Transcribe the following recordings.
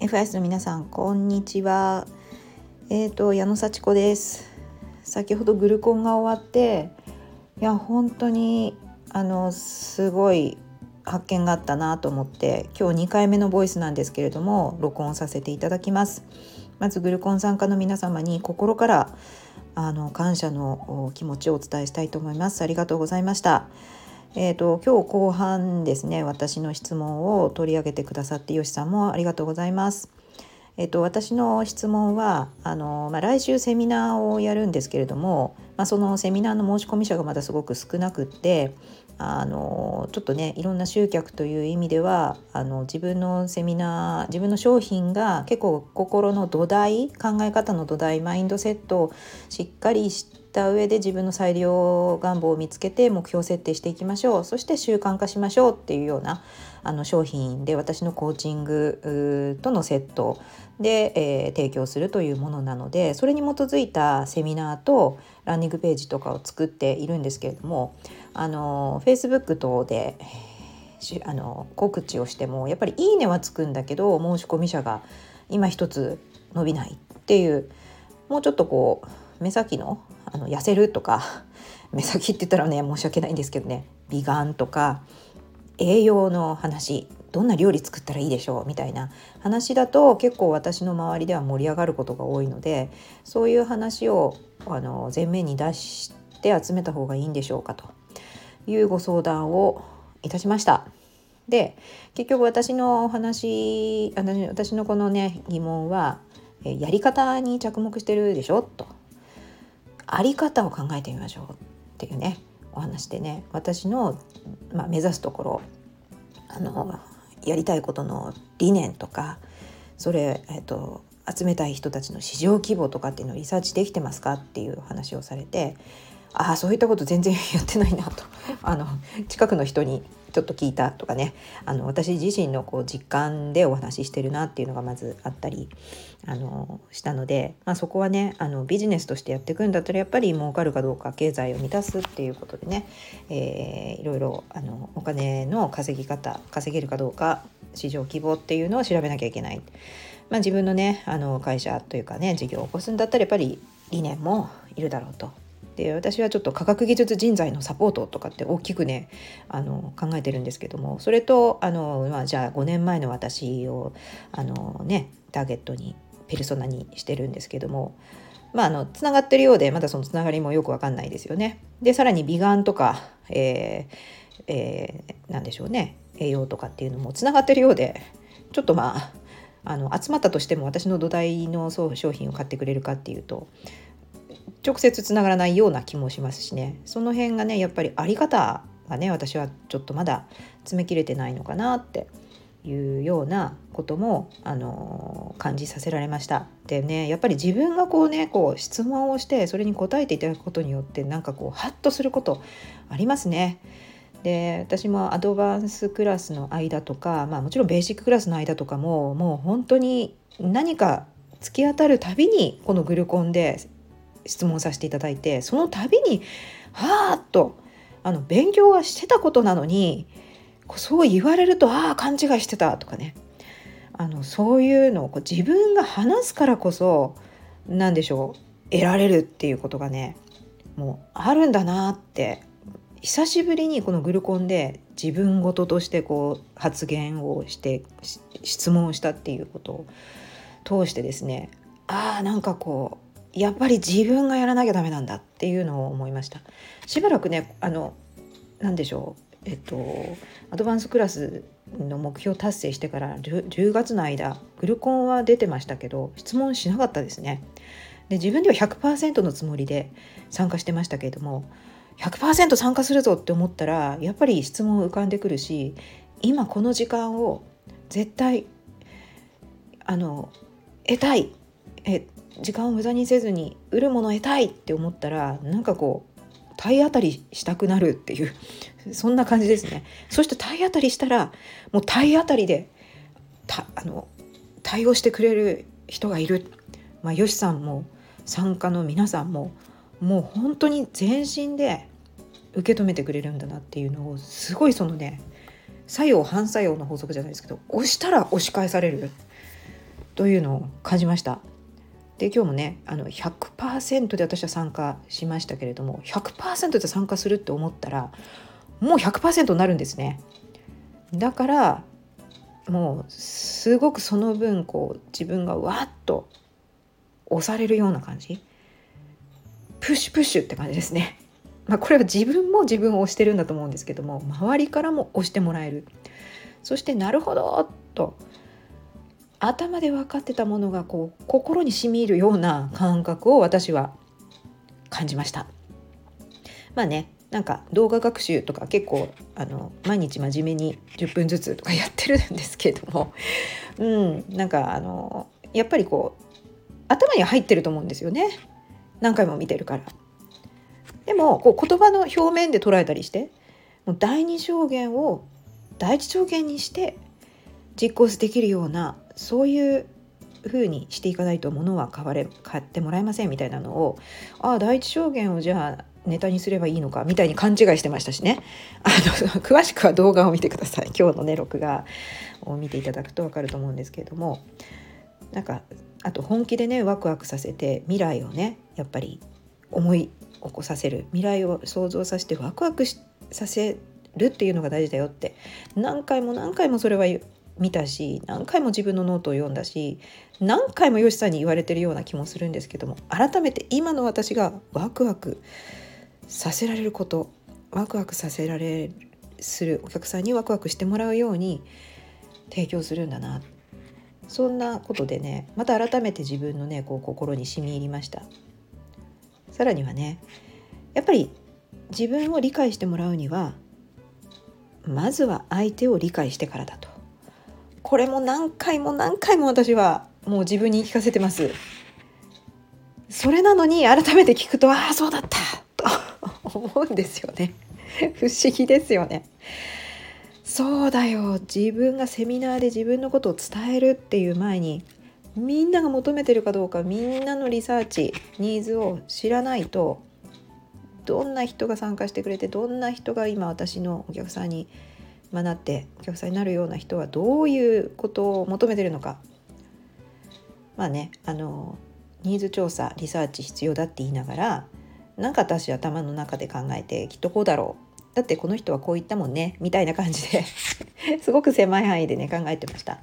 FIS の皆さんこんにちは。えっ、ー、と矢野幸子です。先ほどグルコンが終わっていや本当にあのすごい発見があったなと思って今日2回目のボイスなんですけれども録音させていただきます。まずグルコン参加の皆様に心からあの感謝の気持ちをお伝えしたいと思います。ありがとうございました。えーと、今日後半ですね私の質問を取り上げてくださってよしさんもありがとうございます。えっと、私の質問はあの、まあ、来週セミナーをやるんですけれども、まあ、そのセミナーの申し込み者がまだすごく少なくってあのちょっとねいろんな集客という意味ではあの自分のセミナー自分の商品が結構心の土台考え方の土台マインドセットをしっかりしてした上で自分の裁量願望を見つけて目標設定していきましょう。そして習慣化しましょうっていうようなあの商品で私のコーチングとのセットで、えー、提供するというものなのでそれに基づいたセミナーとランニングページとかを作っているんですけれどもあの Facebook 等であの告知をしてもやっぱり「いいね」はつくんだけど申し込み者が今一つ伸びないっていうもうちょっとこう目先のあの痩せるとか 目先って言ったらね申し訳ないんですけどね美顔とか栄養の話どんな料理作ったらいいでしょうみたいな話だと結構私の周りでは盛り上がることが多いのでそういう話をあの前面に出して集めた方がいいんでしょうかというご相談をいたしました。で結局私のお話私のこのね疑問はやり方に着目してるでしょとあり方を考えてみましょうっていうねお話でね。私の、まあ、目指すところあのやりたいことの理念とかそれ、えっと、集めたい人たちの市場規模とかっていうのをリサーチできてますかっていう話をされてああそういったこと全然やってないなと。あの近くの人にちょっと聞いたとかねあの私自身のこう実感でお話ししてるなっていうのがまずあったりあのしたので、まあ、そこはねあのビジネスとしてやっていくんだったらやっぱり儲かるかどうか経済を満たすっていうことでね、えー、いろいろあのお金の稼ぎ方稼げるかどうか市場規模っていうのを調べなきゃいけない。まあ、自分のねあの会社というかね事業を起こすんだったらやっぱり理念もいるだろうとで私はちょっと科学技術人材のサポートとかって大きくねあの考えてるんですけどもそれとあの、まあ、じゃあ5年前の私をあの、ね、ターゲットにペルソナにしてるんですけども。まあ、あのつながってるようでまだそのつながりもよくわかんないですよね。でさらに美顔とか、えーえー、なんでしょうね栄養とかっていうのもつながってるようでちょっとまああの集まったとしても私の土台の商品を買ってくれるかっていうと直接つながらないような気もしますしねその辺がねやっぱりあり方がね私はちょっとまだ詰め切れてないのかなっていうようなことも、あの感じさせられました。でねやっぱり自分がこうねこう質問をしてそれに答えていただくことによってなんかこうハッとすることありますね。で私もアドバンスクラスの間とか、まあ、もちろんベーシッククラスの間とかももう本当に何か突き当たるたびにこのグルコンで質問させていただいてその度にはあっとあの勉強はしてたことなのにそう言われるとああ勘違いしてたとかね。あのそういうのをこう自分が話すからこそ何でしょう得られるっていうことがねもうあるんだなって久しぶりにこのグルコンで自分事としてこう発言をして質問したっていうことを通してですねああなんかこうやっぱり自分がやらなきゃダメなんだっていうのを思いました。しばらくねあの何でしょう。えっとアドバンスクラスの目標達成してから 10, 10月の間グルコンは出てましたけど質問しなかったですね。で自分では100%のつもりで参加してましたけれども100%参加するぞって思ったらやっぱり質問浮かんでくるし今この時間を絶対あの得たい。え時間を無駄にせずに売るものを得たいって思ったらなんかこう体当たりしたくなるっていう そんな感じですねそして体当たりしたらもう体当たりでたあの対応してくれる人がいる、まあ、よしさんも参加の皆さんももう本当に全身で受け止めてくれるんだなっていうのをすごいそのね作用反作用の法則じゃないですけど押したら押し返されるというのを感じました。で今日もねあの100%で私は参加しましたけれども100%で参加するって思ったらもう100%になるんですね。だからもうすごくその分こう自分がわっと押されるような感じプッシュプッシュって感じですね。まあ、これは自分も自分を押してるんだと思うんですけども周りからも押してもらえるそしてなるほどと頭で分かってたものがこう心にしみ入るような感覚を私は感じました。まあねなんか動画学習とか結構あの毎日真面目に10分ずつとかやってるんですけれども うんなんかあのやっぱりこう頭に入ってると思うんですよね何回も見てるから。でもこう言葉の表面で捉えたりしてもう第二証言を第一証言にして実行できるようなそういう風にしていかないと物は買われ買ってもらえませんみたいなのをああ第一証言をじゃあネタにすればいいのかみたいに勘違いしてましたしね。あの詳しくは動画を見てください。今日のね録画を見ていただくと分かると思うんですけれども。なんかあと本気でねワクワクさせて未来をねやっぱり思い起こさせる。未来を想像させてワクワクさせるっていうのが大事だよって。何回も何回もそれは見たし何回も自分のノートを読んだし何回もよしさんに言われてるような気もするんですけども改めて今の私がワクワクさせられることワクワクさせられするお客さんにワクワクしてもらうように提供するんだな。そんなことでねまた改めて自分のねこう心に染み入りました。さらにはねやっぱり自分を理解してもらうにはまずは相手を理解してからだと。これも何回も何回も私はもう自分に聞かせてます。それなのに改めて聞くとああそうだったと思うんですよね。不思議ですよね。そうだよ。自分がセミナーで自分のことを伝えるっていう前にみんなが求めてるかどうかみんなのリサーチニーズを知らないとどんな人が参加してくれてどんな人が今私のお客さんに学ってお客さんになるような人はどういうことを求めてるのか。まあねあのニーズ調査リサーチ必要だって言いながら何か私頭の中で考えてきっとこうだろう。だってこの人はこう言ったもんねみたいな感じで すごく狭い範囲でね考えてました。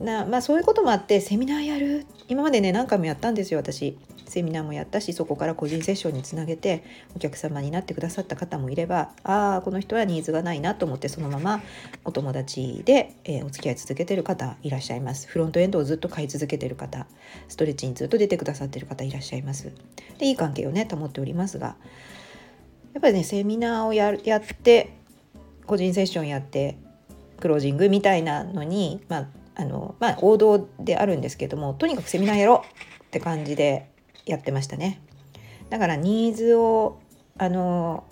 なまあそういうこともあってセミナーやる。今までね何回もやったんですよ私。セミナーもやったしそこから個人セッションにつなげてお客様になってくださった方もいればああこの人はニーズがないなと思ってそのままお友達で、えー、お付き合い続けてる方いらっしゃいます。フロントエンドをずっと買い続けてる方ストレッチにずっと出てくださってる方いらっしゃいます。でいい関係をね保っておりますがやっぱりねセミナーをややって個人セッションやってクロージングみたいなのにまああのまあ王道であるんですけどもとにかくセミナーやろうって感じでやってましたね。だからニーズをあの、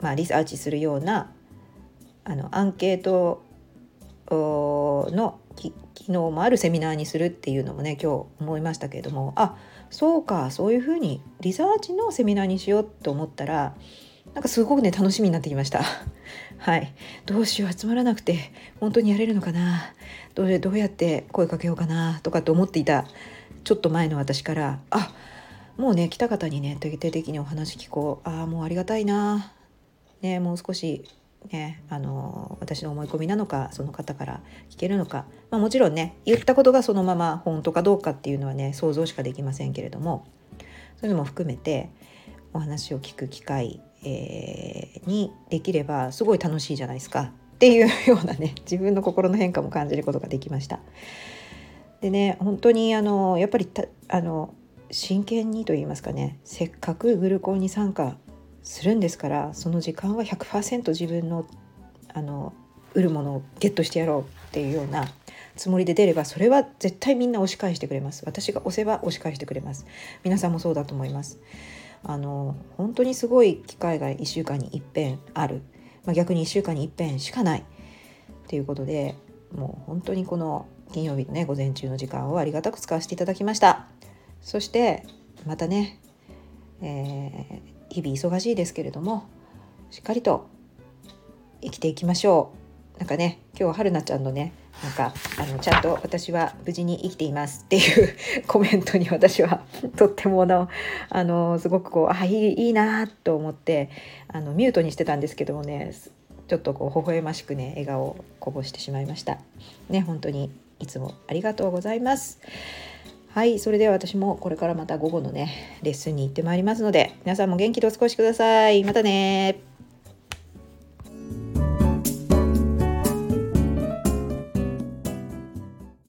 まあ、リサーチするようなあのアンケートの機能もあるセミナーにするっていうのもね今日思いましたけれどもあそうかそういうふうにリサーチのセミナーにしようと思ったらなんかすごくね楽しみになってきました。はい。どうしよう集まらなくて本当にやれるのかな？どうどうやって声かけようかな？とかって思っていたちょっと前の私からあもうね来た方にね徹底的にお話聞こう。ああもうありがたいな。ねもう少しねあの私の思い込みなのかその方から聞けるのか、まあ、もちろんね言ったことがそのまま本当かどうかっていうのはね想像しかできませんけれども。そういうのも含めてお話を聞く機会えー、にできればすごい楽しいじゃないですか。っていうようなね自分の心の変化も感じることができました。でね本当にあのやっぱりあの真剣にと言いますかねせっかくグルコンに参加するんですからその時間は100%自分のあの売るものをゲットしてやろうっていうようなつもりで出ればそれは絶対みんな押し返してくれます。私が押せば押し返してくれます。皆さんもそうだと思います。あの本当にすごい機会が1週間に一遍ある、まあ、逆に1週間に一遍しかないっていうことでもう本当にこの金曜日のね午前中の時間をありがたく使わせていただきました。そしてまたね、えー、日々忙しいですけれどもしっかりと生きていきましょう。なんかね今日はるなちゃんのねなんかあのちゃんと私は無事に生きています。っていう コメントに私は とってものあのすごくこうあいいいいなと思ってあのミュートにしてたんですけどもねちょっとこう微笑ましくね笑顔をこぼしてしまいました。ね本当に。いつもありがとうございます。はいそれでは私もこれからまた午後のねレッスンに行ってまいりますので皆さんも元気でお過ごしください。またね